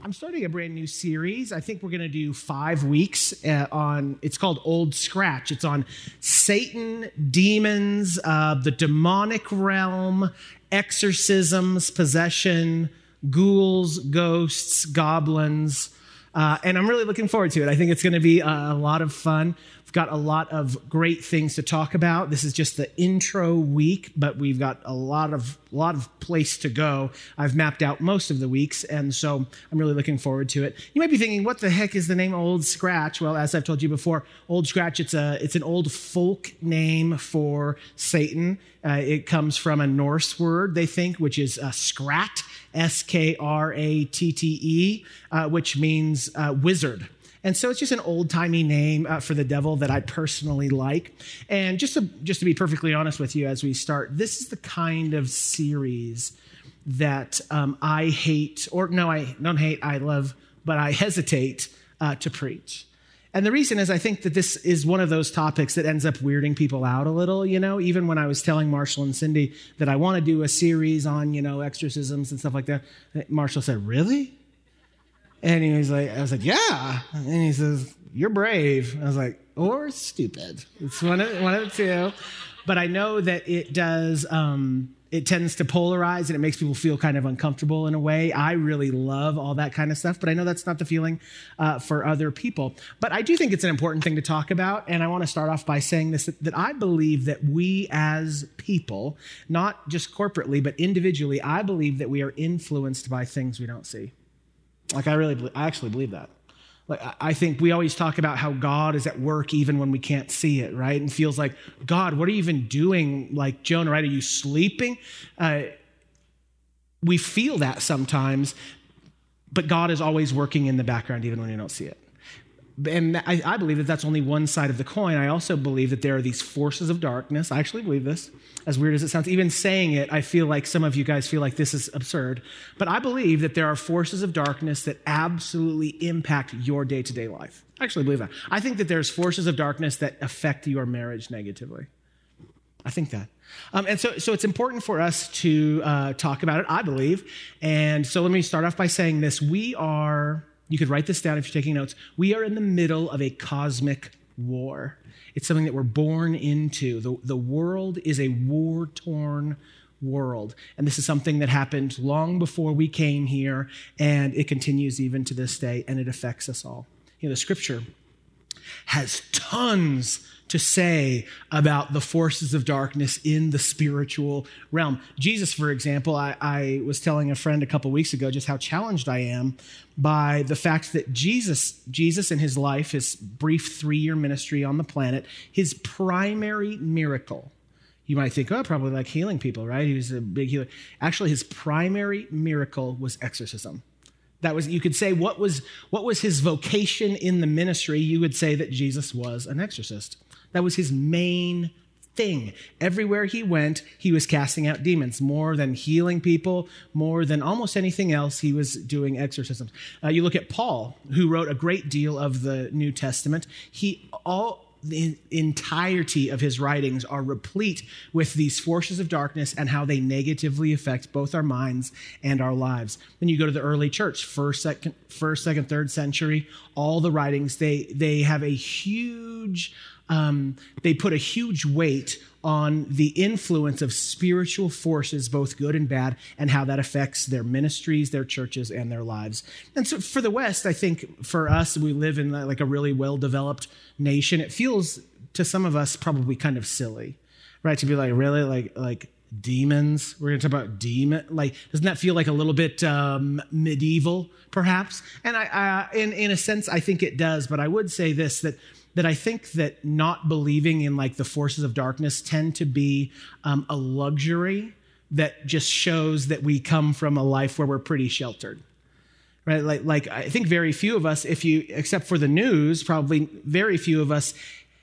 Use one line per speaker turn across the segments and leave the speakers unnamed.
I'm starting a brand new series. I think we're going to do five weeks uh, on, it's called Old Scratch. It's on Satan, demons, uh, the demonic realm, exorcisms, possession, ghouls, ghosts, goblins. Uh, and I'm really looking forward to it. I think it's going to be a, a lot of fun. We've got a lot of great things to talk about. This is just the intro week, but we've got a lot of lot of place to go. I've mapped out most of the weeks, and so I'm really looking forward to it. You might be thinking, what the heck is the name Old Scratch? Well, as I've told you before, Old Scratch it's a it's an old folk name for Satan. Uh, it comes from a Norse word, they think, which is uh, skrat, S K R A T T E, uh, which means uh, wizard. And so it's just an old timey name uh, for the devil that I personally like. And just to, just to be perfectly honest with you as we start, this is the kind of series that um, I hate, or no, I don't hate, I love, but I hesitate uh, to preach. And the reason is I think that this is one of those topics that ends up weirding people out a little, you know, even when I was telling Marshall and Cindy that I want to do a series on, you know, exorcisms and stuff like that, Marshall said, Really? And he was like, I was like, yeah. And he says, you're brave. I was like, or stupid. It's one of, one of the two. But I know that it does, um, it tends to polarize and it makes people feel kind of uncomfortable in a way. I really love all that kind of stuff, but I know that's not the feeling uh, for other people. But I do think it's an important thing to talk about. And I want to start off by saying this that, that I believe that we as people, not just corporately, but individually, I believe that we are influenced by things we don't see. Like I really, I actually believe that. Like I think we always talk about how God is at work even when we can't see it, right? And feels like God, what are you even doing? Like Jonah, right? Are you sleeping? Uh, we feel that sometimes, but God is always working in the background even when you don't see it and I, I, believe that that's only one side of the coin. I also believe that there are these forces of darkness. I actually believe this, as weird as it sounds. Even saying it, I feel like some of you guys feel like this is absurd. But I believe that there are forces of darkness that absolutely impact your day to day life. I actually believe that. I think that there's forces of darkness that affect your marriage negatively. I think that. Um, and so, so it's important for us to uh, talk about it, I believe. And so let me start off by saying this. We are you could write this down if you're taking notes. We are in the middle of a cosmic war. It's something that we're born into. The, the world is a war torn world. And this is something that happened long before we came here, and it continues even to this day, and it affects us all. You know, the scripture has tons to say about the forces of darkness in the spiritual realm. Jesus, for example, I, I was telling a friend a couple weeks ago just how challenged I am by the fact that Jesus, Jesus in his life, his brief three-year ministry on the planet, his primary miracle. You might think, oh, probably like healing people, right? He was a big healer. Actually, his primary miracle was exorcism. That was, you could say, what was, what was his vocation in the ministry? You would say that Jesus was an exorcist. That was his main thing. Everywhere he went, he was casting out demons. More than healing people, more than almost anything else, he was doing exorcisms. Uh, you look at Paul, who wrote a great deal of the New Testament. He all the entirety of his writings are replete with these forces of darkness and how they negatively affect both our minds and our lives. Then you go to the early church, first, second, first, second, third century. All the writings they they have a huge um, they put a huge weight on the influence of spiritual forces, both good and bad, and how that affects their ministries, their churches, and their lives. And so for the West, I think for us, we live in like a really well developed nation. It feels to some of us probably kind of silly, right? To be like, really? Like, like, demons we're going to talk about demon like doesn't that feel like a little bit um, medieval perhaps and I, I in, in a sense i think it does but i would say this that that I think that not believing in like the forces of darkness tend to be um, a luxury that just shows that we come from a life where we're pretty sheltered right? Like, like i think very few of us if you except for the news probably very few of us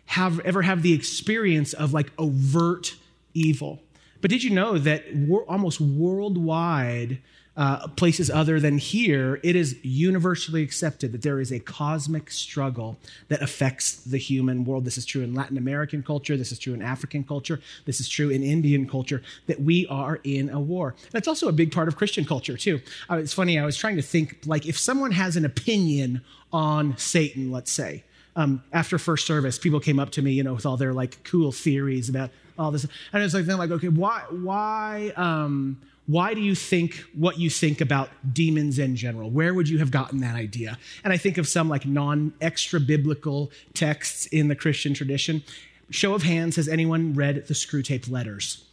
have ever have the experience of like overt evil. But did you know that almost worldwide uh, places other than here, it is universally accepted that there is a cosmic struggle that affects the human world. This is true in Latin American culture. This is true in African culture. This is true in Indian culture, that we are in a war. That's also a big part of Christian culture, too. Uh, it's funny, I was trying to think like if someone has an opinion on Satan, let's say, um, after first service, people came up to me, you know, with all their like cool theories about all this, and it's like, they're like, okay, why, why, um, why do you think what you think about demons in general? Where would you have gotten that idea? And I think of some like non extra biblical texts in the Christian tradition. Show of hands, has anyone read the Screwtape letters?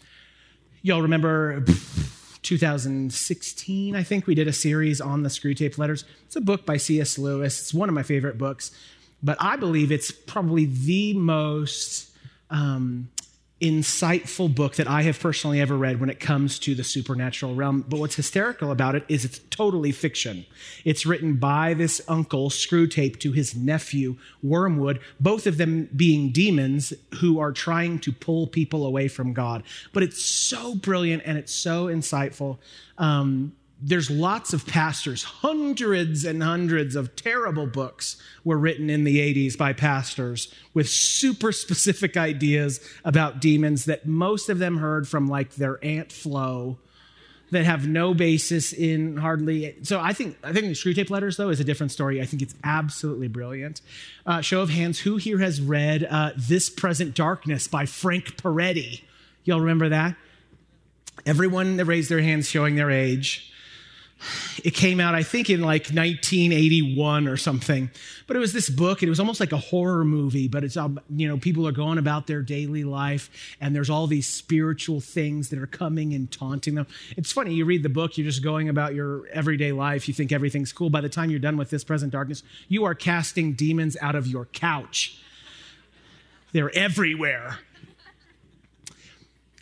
Y'all remember 2016, I think we did a series on the Screwtape letters. It's a book by C.S. Lewis. It's one of my favorite books, but I believe it's probably the most um, insightful book that I have personally ever read when it comes to the supernatural realm. But what's hysterical about it is it's totally fiction. It's written by this uncle, Screwtape, to his nephew, Wormwood, both of them being demons who are trying to pull people away from God. But it's so brilliant and it's so insightful. Um, there's lots of pastors, hundreds and hundreds of terrible books were written in the 80s by pastors with super specific ideas about demons that most of them heard from like their Aunt Flo that have no basis in hardly so i think i think the Screwtape letters though is a different story. I think it's absolutely brilliant. Uh, show of hands who here has read uh, this present darkness by frank peretti? Y'all remember that? Everyone that raised their hands showing their age it came out, I think, in like 1981 or something. But it was this book, and it was almost like a horror movie. But it's, um, you know, people are going about their daily life, and there's all these spiritual things that are coming and taunting them. It's funny, you read the book, you're just going about your everyday life, you think everything's cool. By the time you're done with this present darkness, you are casting demons out of your couch. They're everywhere.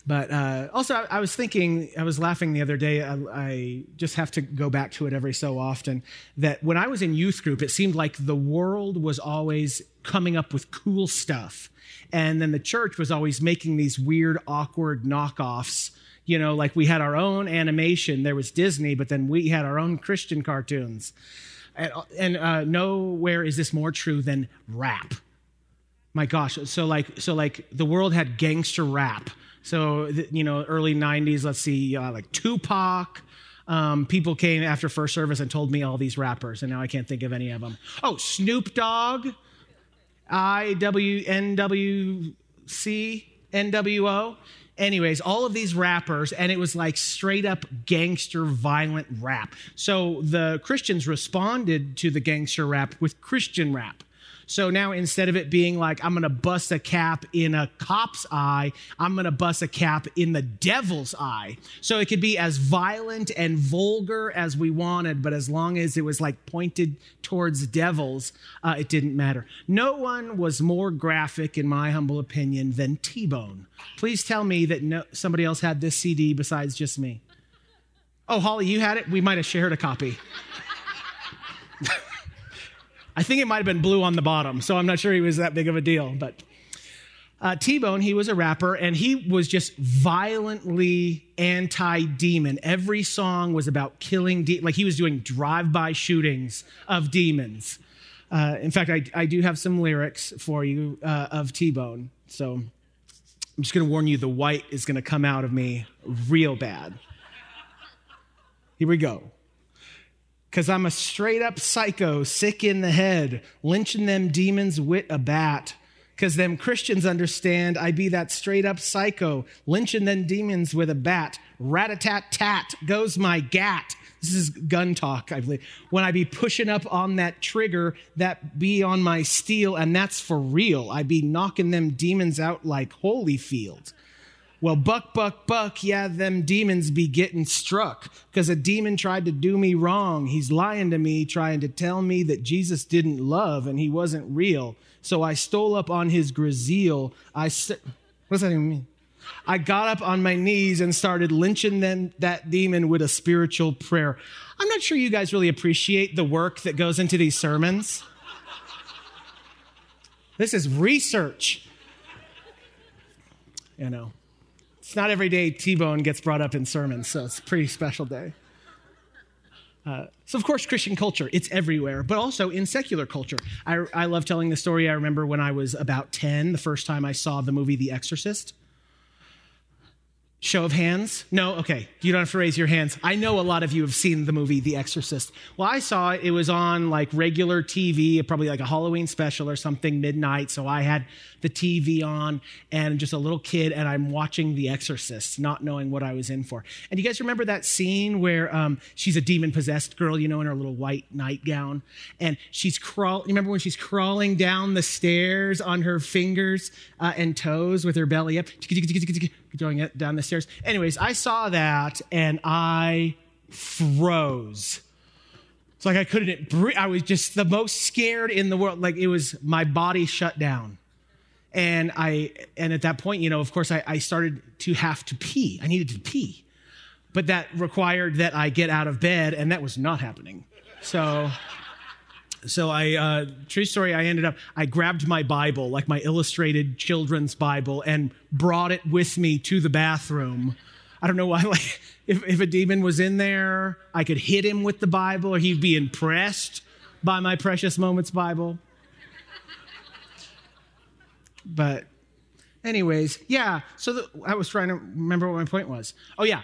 But uh, also, I, I, was thinking, I was laughing the other day. I, I, just have to go back to it every so often. That when I was in youth group, it seemed like the world was always coming up with cool stuff. And then the church was always making these weird, awkward knockoffs. You know, like we had our own animation, there was Disney, but then we had our own Christian cartoons. And, and uh, nowhere is this more true than rap. My gosh. So, like, so like the world had gangster rap so, you know, early 90s, let's see, uh, like Tupac. Um, people came after first service and told me all these rappers, and now I can't think of any of them. Oh, Snoop Dogg, I W N W C N W O. Anyways, all of these rappers, and it was like straight up gangster violent rap. So the Christians responded to the gangster rap with Christian rap. So now instead of it being like, I'm going to bust a cap in a cop's eye, I'm going to bust a cap in the devil's eye. So it could be as violent and vulgar as we wanted, but as long as it was like pointed towards devils, uh, it didn't matter. No one was more graphic, in my humble opinion, than T Bone. Please tell me that no, somebody else had this CD besides just me. Oh, Holly, you had it? We might have shared a copy. I think it might have been blue on the bottom, so I'm not sure he was that big of a deal. But uh, T Bone, he was a rapper, and he was just violently anti demon. Every song was about killing, de- like he was doing drive by shootings of demons. Uh, in fact, I, I, do have some lyrics for you uh, of T Bone. So I'm just going to warn you the white is going to come out of me real bad. Here we go. Cause I'm a straight up psycho, sick in the head, lynching them demons with a bat. Cause them Christians understand I be that straight up psycho, lynching them demons with a bat. Rat a tat tat goes my gat. This is gun talk, I believe. When I be pushing up on that trigger, that be on my steel, and that's for real. I be knocking them demons out like Holyfield. Well, buck, buck, buck, yeah, them demons be getting struck because a demon tried to do me wrong. He's lying to me, trying to tell me that Jesus didn't love and he wasn't real. So I stole up on his grazeel. I st- what does that even mean? I got up on my knees and started lynching them, that demon with a spiritual prayer. I'm not sure you guys really appreciate the work that goes into these sermons. This is research. You know. It's not every day T Bone gets brought up in sermons, so it's a pretty special day. Uh, so, of course, Christian culture, it's everywhere, but also in secular culture. I, I love telling the story. I remember when I was about 10, the first time I saw the movie The Exorcist. Show of hands? No? Okay. You don't have to raise your hands. I know a lot of you have seen the movie The Exorcist. Well, I saw it. It was on like regular TV, probably like a Halloween special or something, midnight. So I had the TV on and just a little kid, and I'm watching The Exorcist, not knowing what I was in for. And you guys remember that scene where um, she's a demon possessed girl, you know, in her little white nightgown? And she's crawling. You remember when she's crawling down the stairs on her fingers uh, and toes with her belly up? Going down the stairs. Anyways, I saw that and I froze. It's like I couldn't. I was just the most scared in the world. Like it was my body shut down. And I and at that point, you know, of course, I, I started to have to pee. I needed to pee. But that required that I get out of bed, and that was not happening. So so I, uh, true story, I ended up, I grabbed my Bible, like my illustrated children's Bible, and brought it with me to the bathroom. I don't know why, like, if, if a demon was in there, I could hit him with the Bible, or he'd be impressed by my Precious Moments Bible. But, anyways, yeah, so the, I was trying to remember what my point was. Oh, yeah,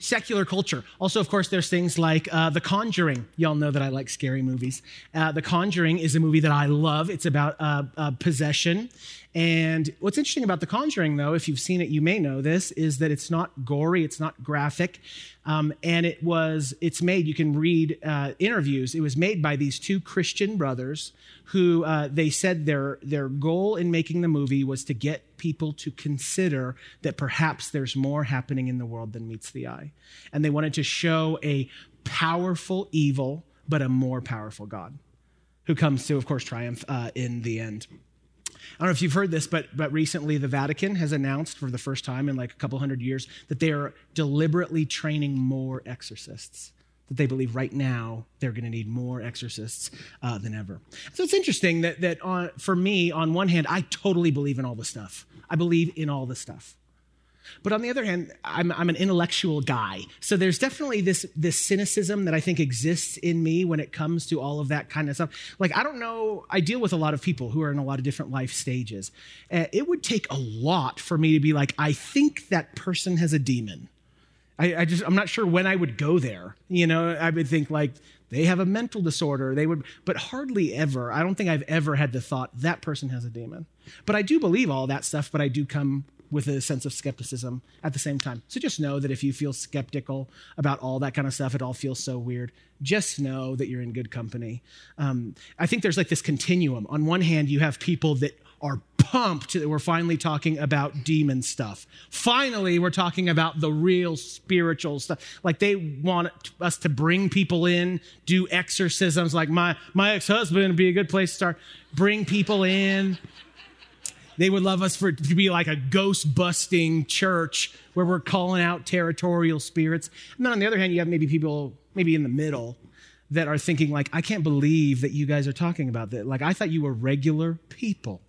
secular culture. Also, of course, there's things like uh, The Conjuring. Y'all know that I like scary movies. Uh, the Conjuring is a movie that I love. It's about uh, uh, possession. And what's interesting about The Conjuring, though, if you've seen it, you may know this, is that it's not gory, it's not graphic. Um, and it was, it's made, you can read uh, interviews. It was made by these two Christian brothers who uh, they said their, their goal in making the movie was to get people to consider that perhaps there's more happening in the world than meets the eye. And they wanted to show a powerful evil, but a more powerful God who comes to, of course, triumph uh, in the end. I don't know if you've heard this, but, but recently the Vatican has announced for the first time in like a couple hundred years that they are deliberately training more exorcists that they believe right now they're going to need more exorcists uh, than ever. So it's interesting that, that on, for me, on one hand, I totally believe in all the stuff. I believe in all the stuff. But on the other hand, I'm, I'm, an intellectual guy. So there's definitely this, this cynicism that I think exists in me when it comes to all of that kind of stuff. Like, I don't know, I deal with a lot of people who are in a lot of different life stages. Uh, it would take a lot for me to be like, I think that person has a demon. I, I just I'm not sure when I would go there. You know, I would think like they have a mental disorder. They would, but hardly ever. I don't think I've ever had the thought that person has a demon. But I do believe all that stuff. But I do come with a sense of skepticism at the same time. So just know that if you feel skeptical about all that kind of stuff, it all feels so weird. Just know that you're in good company. Um, I think there's like this continuum. On one hand, you have people that are pumped that we're finally talking about demon stuff. Finally, we're talking about the real spiritual stuff. Like they want us to bring people in, do exorcisms. Like my my ex husband would be a good place to start. Bring people in. They would love us for to be like a ghost busting church where we're calling out territorial spirits. And then on the other hand, you have maybe people maybe in the middle that are thinking like, I can't believe that you guys are talking about that. Like I thought you were regular people.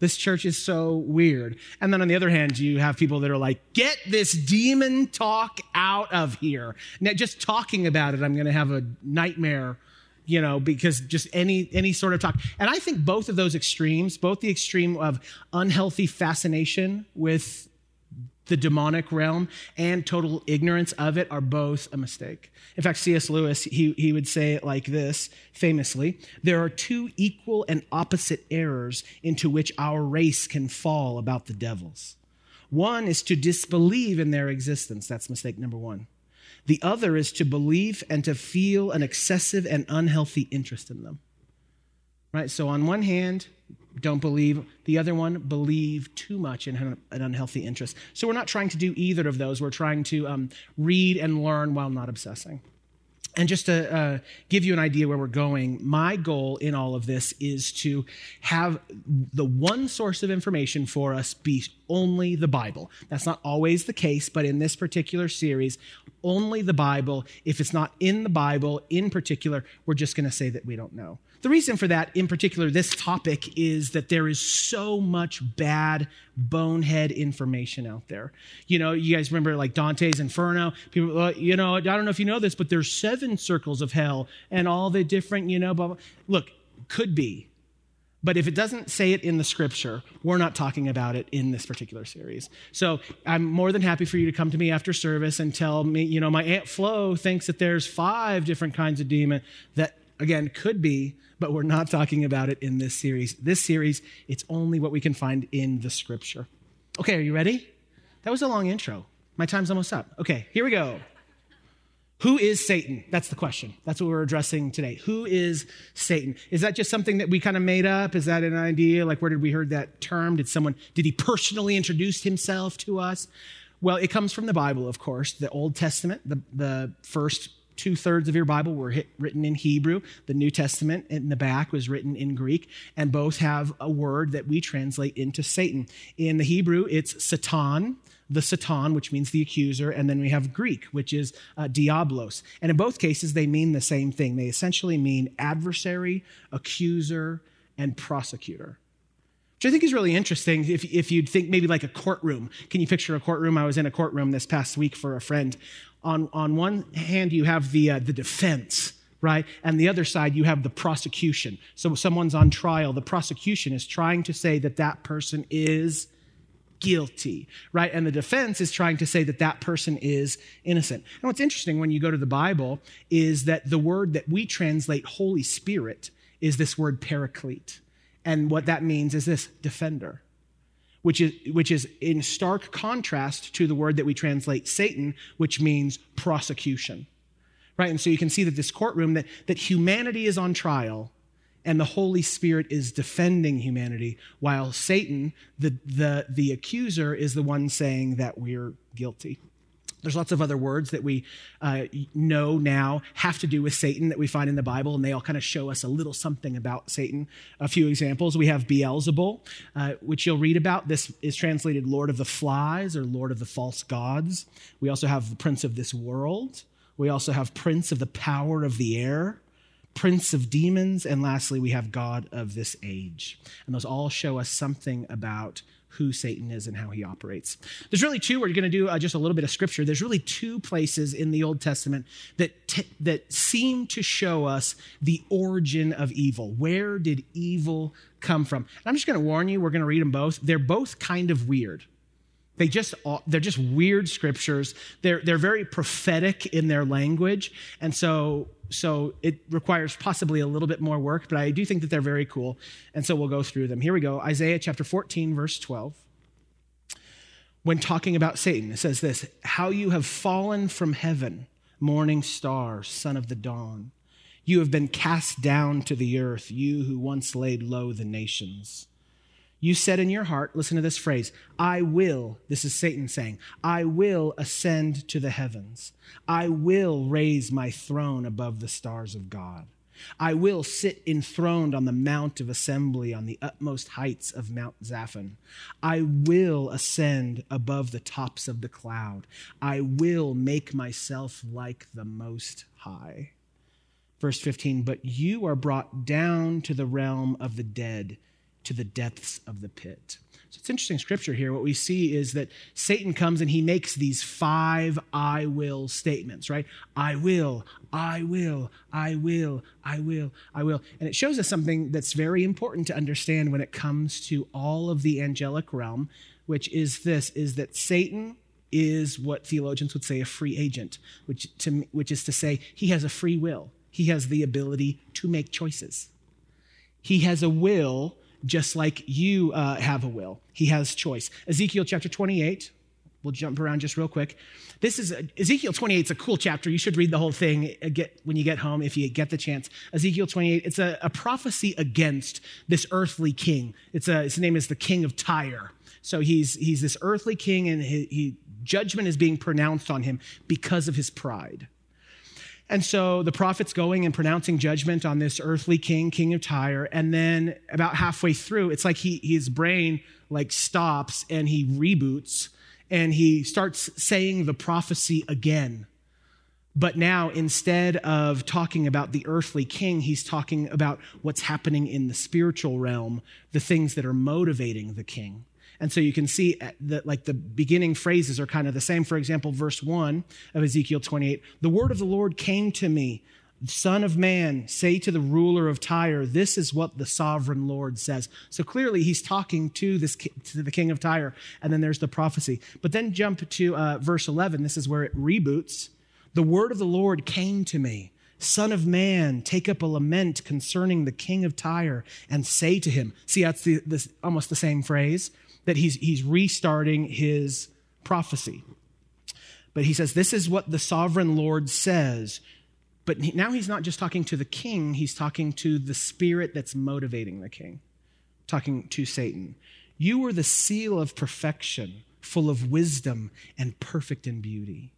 This church is so weird. And then on the other hand, you have people that are like, get this demon talk out of here. Now, just talking about it, I'm going to have a nightmare you know because just any any sort of talk and i think both of those extremes both the extreme of unhealthy fascination with the demonic realm and total ignorance of it are both a mistake. In fact, C.S. Lewis, he, he would say it like this famously There are two equal and opposite errors into which our race can fall about the devils. One is to disbelieve in their existence. That's mistake number one. The other is to believe and to feel an excessive and unhealthy interest in them. Right? So, on one hand, don't believe. The other one, believe too much in an unhealthy interest. So we're not trying to do either of those. We're trying to um, read and learn while not obsessing. And just to uh, give you an idea where we're going, my goal in all of this is to have the one source of information for us be only the Bible. That's not always the case, but in this particular series, only the Bible. If it's not in the Bible in particular, we're just going to say that we don't know. The reason for that, in particular, this topic, is that there is so much bad, bonehead information out there. You know, you guys remember like Dante's Inferno? People, uh, you know, I don't know if you know this, but there's seven seven circles of hell and all the different, you know, blah, blah. Look, could be. But if it doesn't say it in the scripture, we're not talking about it in this particular series. So I'm more than happy for you to come to me after service and tell me, you know, my Aunt Flo thinks that there's five different kinds of demon that, again, could be, but we're not talking about it in this series. This series, it's only what we can find in the scripture. Okay, are you ready? That was a long intro. My time's almost up. Okay, here we go. Who is Satan? That's the question. That's what we're addressing today. Who is Satan? Is that just something that we kind of made up? Is that an idea? Like, where did we heard that term? Did someone, did he personally introduce himself to us? Well, it comes from the Bible, of course, the Old Testament, the, the first two thirds of your Bible were hit, written in Hebrew. The New Testament in the back was written in Greek, and both have a word that we translate into Satan. In the Hebrew, it's Satan, the Satan, which means the accuser, and then we have Greek, which is uh, diablos. And in both cases, they mean the same thing. They essentially mean adversary, accuser, and prosecutor which I think is really interesting. If, if you'd think maybe like a courtroom, can you picture a courtroom? I was in a courtroom this past week for a friend. On, on one hand, you have the, uh, the defense, right? And the other side, you have the prosecution. So someone's on trial. The prosecution is trying to say that that person is guilty, right? And the defense is trying to say that that person is innocent. And what's interesting when you go to the Bible is that the word that we translate Holy Spirit is this word paraclete. And what that means is this defender, which is, which is in stark contrast to the word that we translate Satan, which means prosecution. Right? And so you can see that this courtroom, that, that humanity is on trial and the Holy Spirit is defending humanity, while Satan, the, the, the accuser, is the one saying that we're guilty. There's lots of other words that we uh, know now have to do with Satan that we find in the Bible, and they all kind of show us a little something about Satan. A few examples we have Beelzebul, uh, which you'll read about. This is translated Lord of the Flies or Lord of the False Gods. We also have the Prince of this world. We also have Prince of the Power of the Air prince of demons, and lastly, we have God of this age. And those all show us something about who Satan is and how he operates. There's really two, we're going to do uh, just a little bit of scripture. There's really two places in the Old Testament that, t- that seem to show us the origin of evil. Where did evil come from? And I'm just going to warn you, we're going to read them both. They're both kind of weird. They just they're just weird scriptures. They're they're very prophetic in their language, and so so it requires possibly a little bit more work, but I do think that they're very cool. And so we'll go through them. Here we go. Isaiah chapter 14 verse 12. When talking about Satan, it says this, "How you have fallen from heaven, morning star, son of the dawn. You have been cast down to the earth, you who once laid low the nations." You said in your heart, listen to this phrase, I will, this is Satan saying, I will ascend to the heavens. I will raise my throne above the stars of God. I will sit enthroned on the mount of assembly on the utmost heights of Mount Zaphon. I will ascend above the tops of the cloud. I will make myself like the Most High. Verse 15, but you are brought down to the realm of the dead to the depths of the pit. So it's interesting scripture here. What we see is that Satan comes and he makes these five I will statements, right? I will, I will, I will, I will, I will. And it shows us something that's very important to understand when it comes to all of the angelic realm, which is this is that Satan is what theologians would say a free agent, which, to, which is to say he has a free will. He has the ability to make choices. He has a will just like you uh, have a will. He has choice. Ezekiel chapter 28. We'll jump around just real quick. This is Ezekiel 28 is a cool chapter. You should read the whole thing uh, get, when you get home if you get the chance. Ezekiel 28, it's a, a prophecy against this earthly king. It's a, his name is the king of Tyre. So he's, he's this earthly king, and he, he, judgment is being pronounced on him because of his pride. And so the prophet's going and pronouncing judgment on this earthly king, king of Tyre. And then about halfway through, it's like he, his brain like stops and he reboots and he starts saying the prophecy again. But now, instead of talking about the earthly king, he's talking about what's happening in the spiritual realm, the things that are motivating the king. And so you can see that like the beginning phrases are kind of the same. For example, verse 1 of Ezekiel 28 The word of the Lord came to me, Son of man, say to the ruler of Tyre, this is what the sovereign Lord says. So clearly he's talking to this to the king of Tyre, and then there's the prophecy. But then jump to uh, verse 11. This is where it reboots. The word of the Lord came to me. Son of man, take up a lament concerning the king of Tyre and say to him. See, that's the, this, almost the same phrase that he's, he's restarting his prophecy. But he says, This is what the sovereign Lord says. But now he's not just talking to the king, he's talking to the spirit that's motivating the king, talking to Satan. You were the seal of perfection, full of wisdom and perfect in beauty.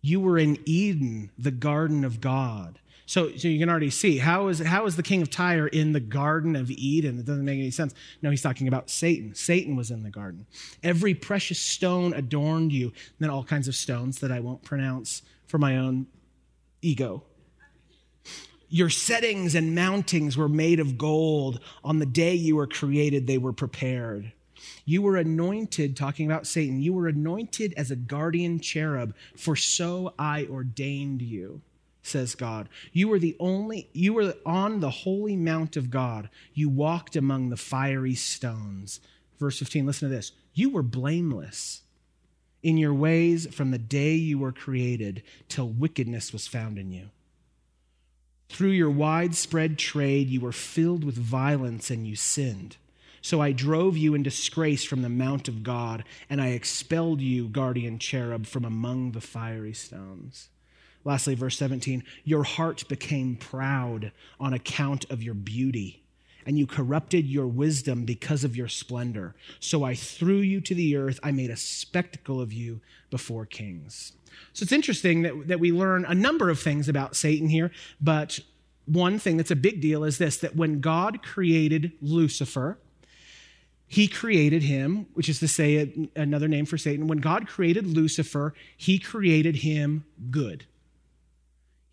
You were in Eden, the garden of God. So, so you can already see how is, how is the king of Tyre in the garden of Eden? It doesn't make any sense. No, he's talking about Satan. Satan was in the garden. Every precious stone adorned you. And then all kinds of stones that I won't pronounce for my own ego. Your settings and mountings were made of gold. On the day you were created, they were prepared. You were anointed, talking about Satan, you were anointed as a guardian cherub, for so I ordained you, says God. You were the only, you were on the holy mount of God. You walked among the fiery stones. Verse 15, listen to this. You were blameless in your ways from the day you were created till wickedness was found in you. Through your widespread trade, you were filled with violence and you sinned. So I drove you in disgrace from the mount of God, and I expelled you, guardian cherub, from among the fiery stones. Lastly, verse 17 Your heart became proud on account of your beauty, and you corrupted your wisdom because of your splendor. So I threw you to the earth. I made a spectacle of you before kings. So it's interesting that, that we learn a number of things about Satan here, but one thing that's a big deal is this that when God created Lucifer, he created him, which is to say another name for Satan. When God created Lucifer, he created him good.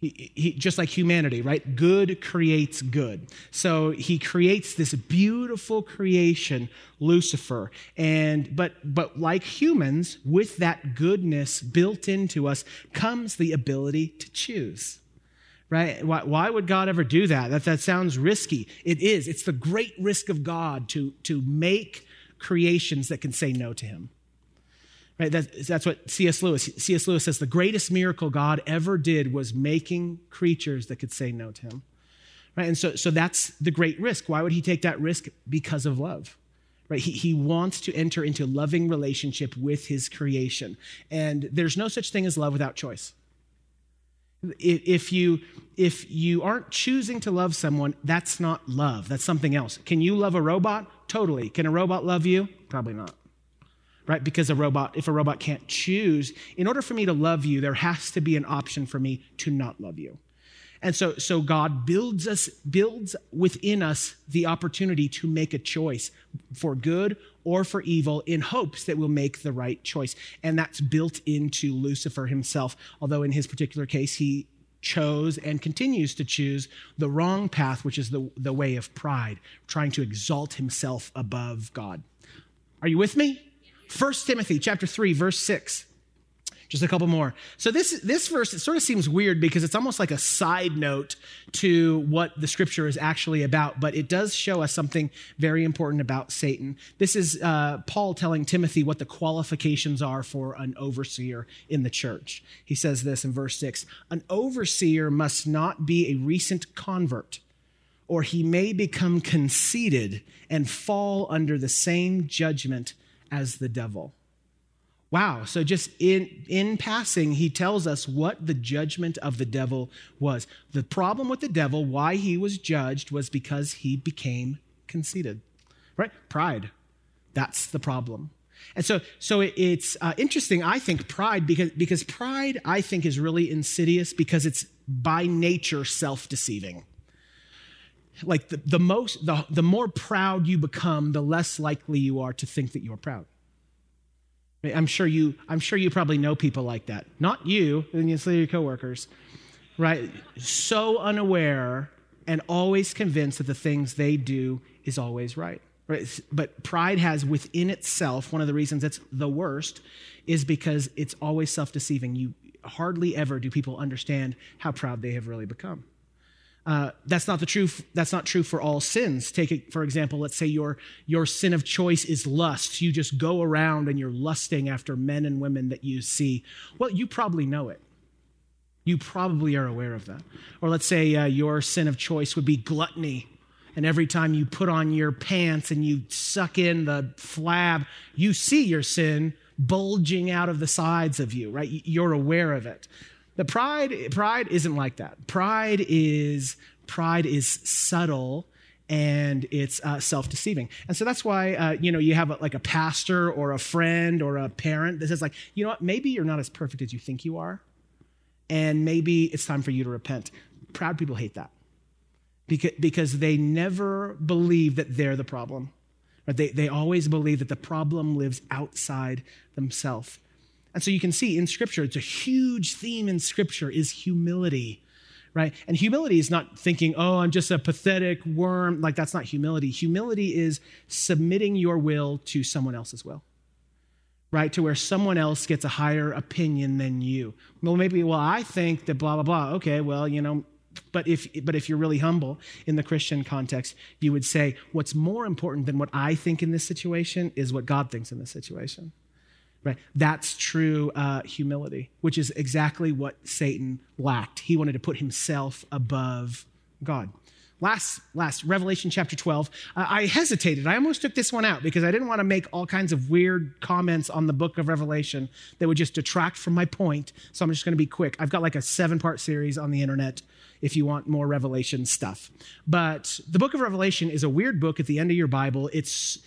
He, he, just like humanity, right? Good creates good. So he creates this beautiful creation, Lucifer. And but but like humans, with that goodness built into us comes the ability to choose right? Why, why, would God ever do that? That, that sounds risky. It is. It's the great risk of God to, to make creations that can say no to him. Right? That, that's what C.S. Lewis, C.S. Lewis says the greatest miracle God ever did was making creatures that could say no to him. Right? And so, so that's the great risk. Why would he take that risk? Because of love. Right? He, he wants to enter into loving relationship with his creation. And there's no such thing as love without choice. If you, if you aren't choosing to love someone, that's not love. That's something else. Can you love a robot? Totally. Can a robot love you? Probably not. Right? Because a robot, if a robot can't choose, in order for me to love you, there has to be an option for me to not love you. And so, so God builds us, builds within us the opportunity to make a choice for good or for evil in hopes that we'll make the right choice. And that's built into Lucifer himself, although in his particular case, he chose and continues to choose the wrong path, which is the, the way of pride, trying to exalt himself above God. Are you with me? 1 Timothy chapter 3, verse 6. Just a couple more. So this this verse it sort of seems weird because it's almost like a side note to what the scripture is actually about, but it does show us something very important about Satan. This is uh, Paul telling Timothy what the qualifications are for an overseer in the church. He says this in verse six: An overseer must not be a recent convert or he may become conceited and fall under the same judgment as the devil. Wow. So just in, in passing, he tells us what the judgment of the devil was. The problem with the devil, why he was judged, was because he became conceited. Right? Pride. That's the problem. And so, so it's uh, interesting, I think, pride, because, because pride, I think, is really insidious because it's by nature self deceiving. Like the, the, most, the, the more proud you become, the less likely you are to think that you're proud. I'm sure you, I'm sure you probably know people like that. Not you, and you say your coworkers, right? So unaware and always convinced that the things they do is always right. Right? But pride has within itself, one of the reasons it's the worst is because it's always self deceiving. You hardly ever do people understand how proud they have really become. Uh, that's not the truth. That's not true for all sins. Take it for example. Let's say your your sin of choice is lust. You just go around and you're lusting after men and women that you see. Well, you probably know it. You probably are aware of that. Or let's say uh, your sin of choice would be gluttony. And every time you put on your pants and you suck in the flab, you see your sin bulging out of the sides of you, right? You're aware of it. The pride, pride isn't like that. Pride is pride is subtle and it's uh, self-deceiving and so that's why uh, you know you have a, like a pastor or a friend or a parent that says like you know what maybe you're not as perfect as you think you are and maybe it's time for you to repent proud people hate that because, because they never believe that they're the problem right? they, they always believe that the problem lives outside themselves and so you can see in Scripture, it's a huge theme in Scripture is humility, right? And humility is not thinking, oh, I'm just a pathetic worm. Like, that's not humility. Humility is submitting your will to someone else's will, right? To where someone else gets a higher opinion than you. Well, maybe, well, I think that blah, blah, blah. Okay, well, you know, but if, but if you're really humble in the Christian context, you would say, what's more important than what I think in this situation is what God thinks in this situation. Right? That's true uh, humility, which is exactly what Satan lacked. He wanted to put himself above God. Last, last, Revelation chapter 12. Uh, I hesitated. I almost took this one out because I didn't want to make all kinds of weird comments on the book of Revelation that would just detract from my point. So I'm just going to be quick. I've got like a seven part series on the internet if you want more Revelation stuff. But the book of Revelation is a weird book at the end of your Bible. It's,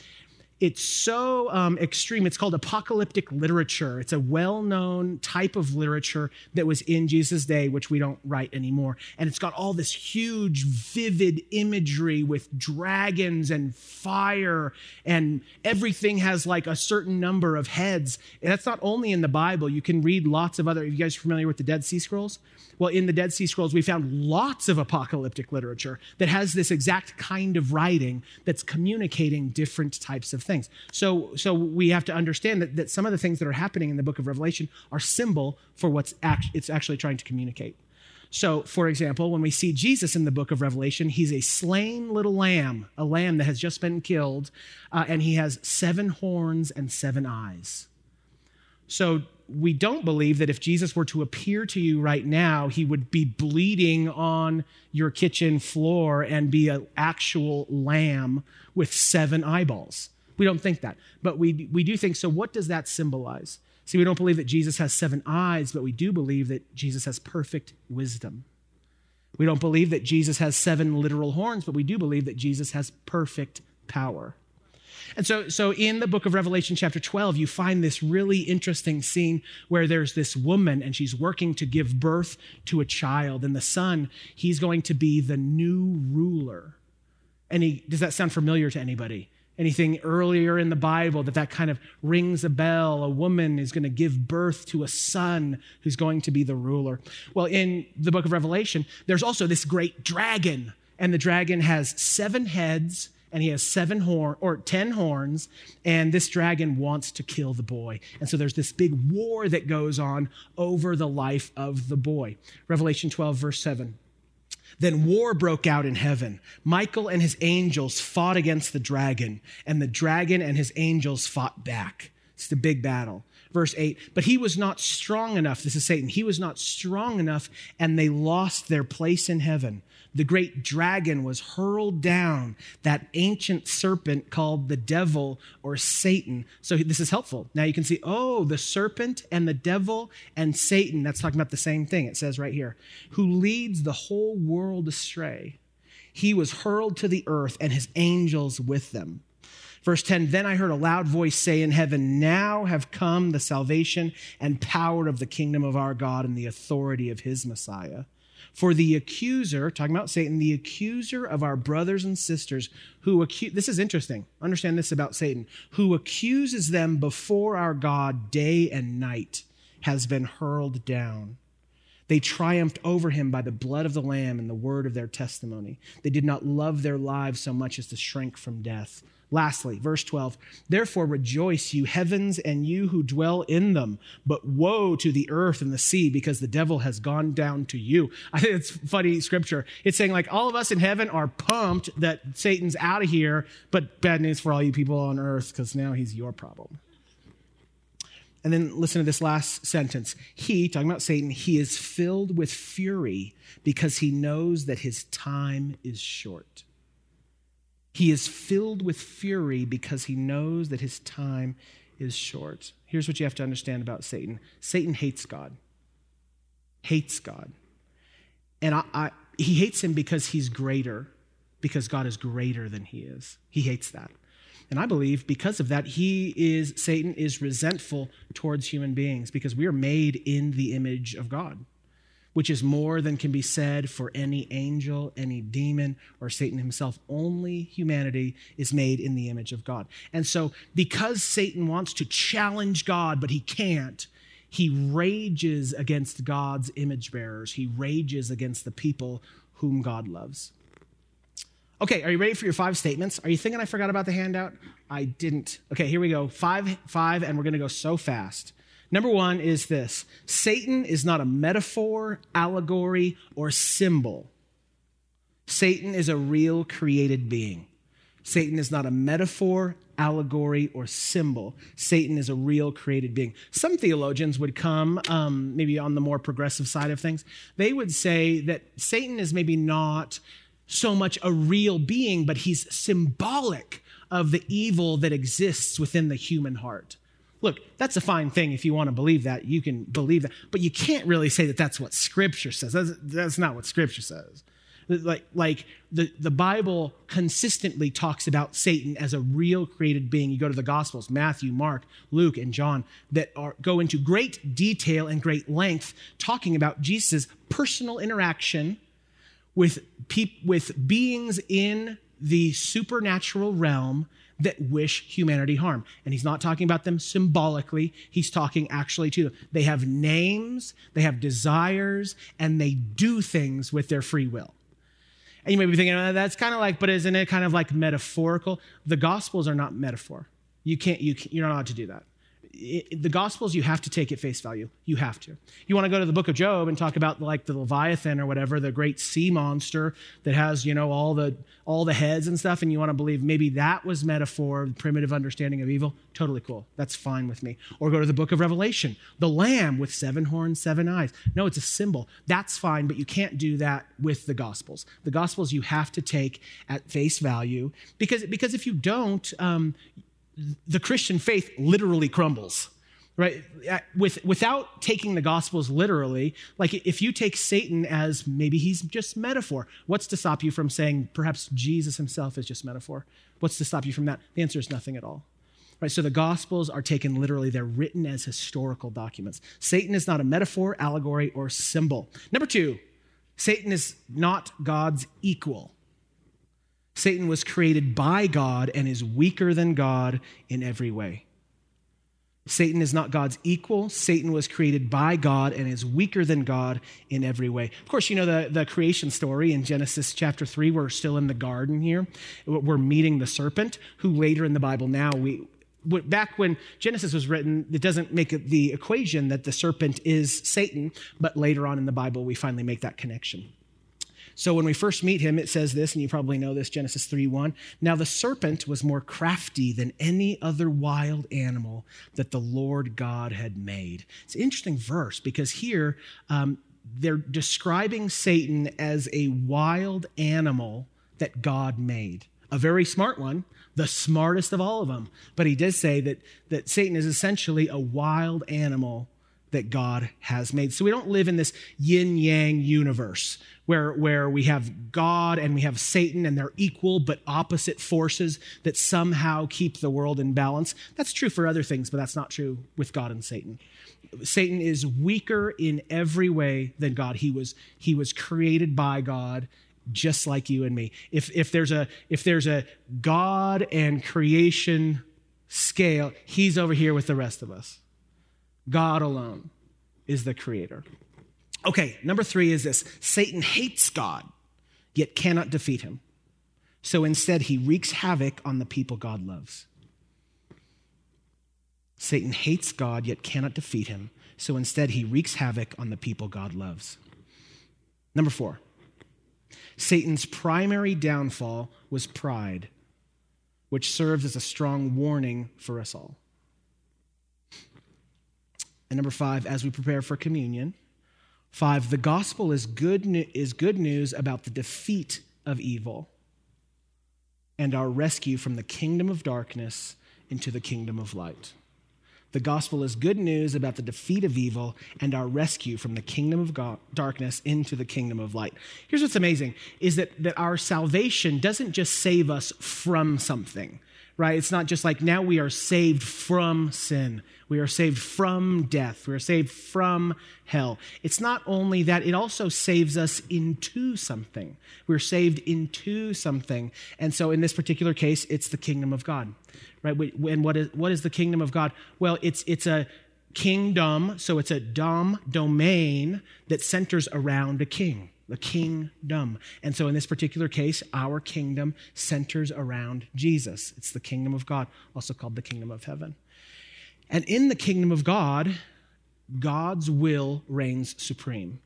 it's so um, extreme. It's called apocalyptic literature. It's a well known type of literature that was in Jesus' day, which we don't write anymore. And it's got all this huge, vivid imagery with dragons and fire, and everything has like a certain number of heads. And that's not only in the Bible. You can read lots of other. Are you guys familiar with the Dead Sea Scrolls? Well, in the Dead Sea Scrolls, we found lots of apocalyptic literature that has this exact kind of writing that's communicating different types of things. So, so we have to understand that, that some of the things that are happening in the book of Revelation are symbol for what's act, it's actually trying to communicate. So, for example, when we see Jesus in the book of Revelation, he's a slain little lamb, a lamb that has just been killed, uh, and he has seven horns and seven eyes. So, we don't believe that if Jesus were to appear to you right now, he would be bleeding on your kitchen floor and be an actual lamb with seven eyeballs. We don't think that. But we, we do think so. What does that symbolize? See, we don't believe that Jesus has seven eyes, but we do believe that Jesus has perfect wisdom. We don't believe that Jesus has seven literal horns, but we do believe that Jesus has perfect power. And so, so in the book of Revelation, chapter 12, you find this really interesting scene where there's this woman and she's working to give birth to a child. And the son, he's going to be the new ruler. Any, does that sound familiar to anybody? anything earlier in the Bible that that kind of rings a bell. A woman is going to give birth to a son who's going to be the ruler. Well, in the book of Revelation, there's also this great dragon, and the dragon has seven heads and he has seven horn or ten horns and this dragon wants to kill the boy and so there's this big war that goes on over the life of the boy revelation 12 verse 7 then war broke out in heaven. Michael and his angels fought against the dragon, and the dragon and his angels fought back. It's the big battle. Verse 8, but he was not strong enough. This is Satan. He was not strong enough, and they lost their place in heaven the great dragon was hurled down, that ancient serpent called the devil or Satan. So this is helpful. Now you can see, oh, the serpent and the devil and Satan, that's talking about the same thing. It says right here, who leads the whole world astray. He was hurled to the earth and his angels with them. Verse 10 Then I heard a loud voice say in heaven, Now have come the salvation and power of the kingdom of our God and the authority of his Messiah. For the accuser, talking about Satan, the accuser of our brothers and sisters who accuse, this is interesting. Understand this about Satan, who accuses them before our God day and night has been hurled down. They triumphed over him by the blood of the Lamb and the word of their testimony. They did not love their lives so much as to shrink from death. Lastly, verse 12, therefore rejoice, you heavens, and you who dwell in them. But woe to the earth and the sea, because the devil has gone down to you. I think it's funny scripture. It's saying, like, all of us in heaven are pumped that Satan's out of here, but bad news for all you people on earth, because now he's your problem. And then listen to this last sentence. He, talking about Satan, he is filled with fury because he knows that his time is short. He is filled with fury because he knows that his time is short. Here's what you have to understand about Satan Satan hates God, hates God. And I, I, he hates him because he's greater, because God is greater than he is. He hates that. And I believe because of that, he is, Satan is resentful towards human beings because we are made in the image of God, which is more than can be said for any angel, any demon, or Satan himself. Only humanity is made in the image of God. And so, because Satan wants to challenge God, but he can't, he rages against God's image bearers. He rages against the people whom God loves. Okay, are you ready for your five statements? Are you thinking I forgot about the handout? I didn't. Okay, here we go. Five, five, and we're going to go so fast. Number one is this Satan is not a metaphor, allegory, or symbol. Satan is a real created being. Satan is not a metaphor, allegory, or symbol. Satan is a real created being. Some theologians would come, um, maybe on the more progressive side of things, they would say that Satan is maybe not so much a real being, but he's symbolic of the evil that exists within the human heart. Look, that's a fine thing if you want to believe that. You can believe that. But you can't really say that that's what Scripture says. That's, that's not what Scripture says. Like, like the, the Bible consistently talks about Satan as a real created being. You go to the Gospels, Matthew, Mark, Luke, and John, that are, go into great detail and great length talking about Jesus' personal interaction with, with beings in the supernatural realm that wish humanity harm. And he's not talking about them symbolically, he's talking actually to them. They have names, they have desires, and they do things with their free will. And you may be thinking, oh, that's kind of like, but isn't it kind of like metaphorical? The Gospels are not metaphor. You can't, you, you're not allowed to do that it, the gospels you have to take at face value. You have to. You want to go to the book of job and talk about like the leviathan or whatever the great sea monster that has you know all the all the heads and stuff and you want to believe maybe that was metaphor primitive understanding of evil? Totally cool. That's fine with me. Or go to the book of revelation. The lamb with seven horns seven eyes. No it's a symbol. That's fine but you can't do that with the gospels. The gospels you have to take at face value because because if you don't um, the Christian faith literally crumbles right? Uh, with without taking the gospels literally like if you take satan as maybe he's just metaphor what's to stop you from saying perhaps jesus himself is just metaphor? What's to stop you from that? The answer is nothing at all right? So the gospels are taken literally. They're written as historical documents. Satan is not a metaphor allegory or symbol. Number 2 satan is not god's equal Satan was created by God and is weaker than God in every way. Satan is not God's equal. Satan was created by God and is weaker than God in every way. Of course, you know the, the creation story in Genesis chapter 3. We're still in the garden here. We're meeting the serpent, who later in the Bible now we. Back when Genesis was written, it doesn't make the equation that the serpent is Satan, but later on in the Bible, we finally make that connection. So when we first meet him, it says this, and you probably know this Genesis 3 1. Now the serpent was more crafty than any other wild animal that the Lord God had made. It's an interesting verse because here um, they're describing Satan as a wild animal that God made. A very smart one, the smartest of all of them. But he does say that, that Satan is essentially a wild animal that God has made. So we don't live in this yin yang universe where, where we have God and we have Satan and they're equal but opposite forces that somehow keep the world in balance. That's true for other things, but that's not true with God and Satan. Satan is weaker in every way than God. He was, he was created by God just like you and me. If, if, there's a, if there's a God and creation scale, he's over here with the rest of us. God alone is the creator. Okay, number three is this Satan hates God, yet cannot defeat him. So instead, he wreaks havoc on the people God loves. Satan hates God, yet cannot defeat him. So instead, he wreaks havoc on the people God loves. Number four, Satan's primary downfall was pride, which serves as a strong warning for us all. And number five, as we prepare for communion, five, the gospel is good, is good news about the defeat of evil and our rescue from the kingdom of darkness into the kingdom of light. The gospel is good news about the defeat of evil and our rescue from the kingdom of God, darkness into the kingdom of light. Here's what's amazing is that, that our salvation doesn't just save us from something right? It's not just like now we are saved from sin. We are saved from death. We are saved from hell. It's not only that, it also saves us into something. We're saved into something. And so in this particular case, it's the kingdom of God, right? And what is, what is the kingdom of God? Well, it's, it's a kingdom, so it's a dom, domain that centers around a king the kingdom. And so in this particular case, our kingdom centers around Jesus. It's the kingdom of God, also called the kingdom of heaven. And in the kingdom of God, God's will reigns supreme.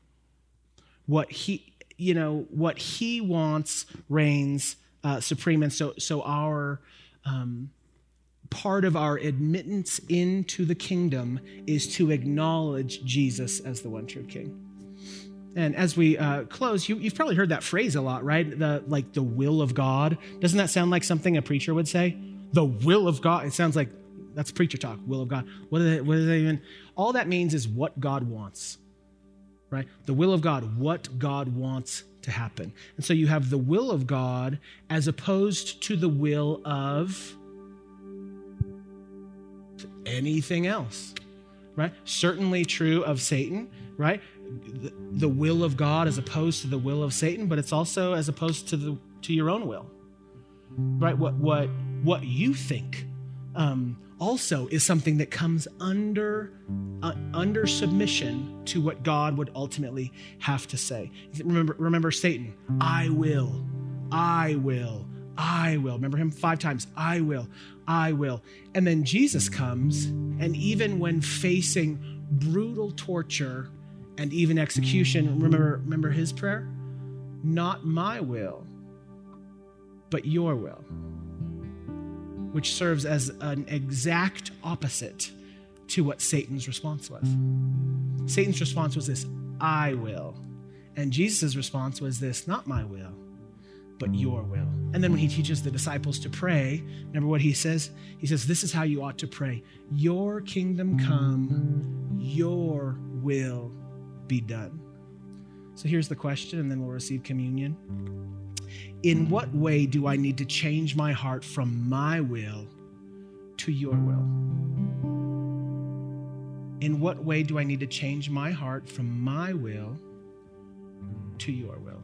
What he, you know, what he wants reigns uh, supreme. And so, so our um, part of our admittance into the kingdom is to acknowledge Jesus as the one true King. And as we uh, close, you, have probably heard that phrase a lot, right? The like the will of God. Doesn't that sound like something a preacher would say? The will of God. It sounds like that's preacher talk. Will of God. What what they even? All that means is what God wants, right? The will of God. What God wants to happen. And so you have the will of God as opposed to the will of anything else, right? Certainly true of Satan, right? the will of God as opposed to the will of Satan, but it's also as opposed to the to your own will. Right? What what what you think um, also is something that comes under uh, under submission to what God would ultimately have to say. Remember remember Satan, I will. I will. I will. Remember him five times. I will. I will. And then Jesus comes, and even when facing brutal torture and even execution. Remember, remember his prayer? Not my will, but your will, which serves as an exact opposite to what Satan's response was. Satan's response was this I will. And Jesus' response was this not my will, but your will. And then when he teaches the disciples to pray, remember what he says? He says, This is how you ought to pray Your kingdom come, your will be done. So here's the question, and then we'll receive communion. In what way do I need to change my heart from my will to your will? In what way do I need to change my heart from my will to your will?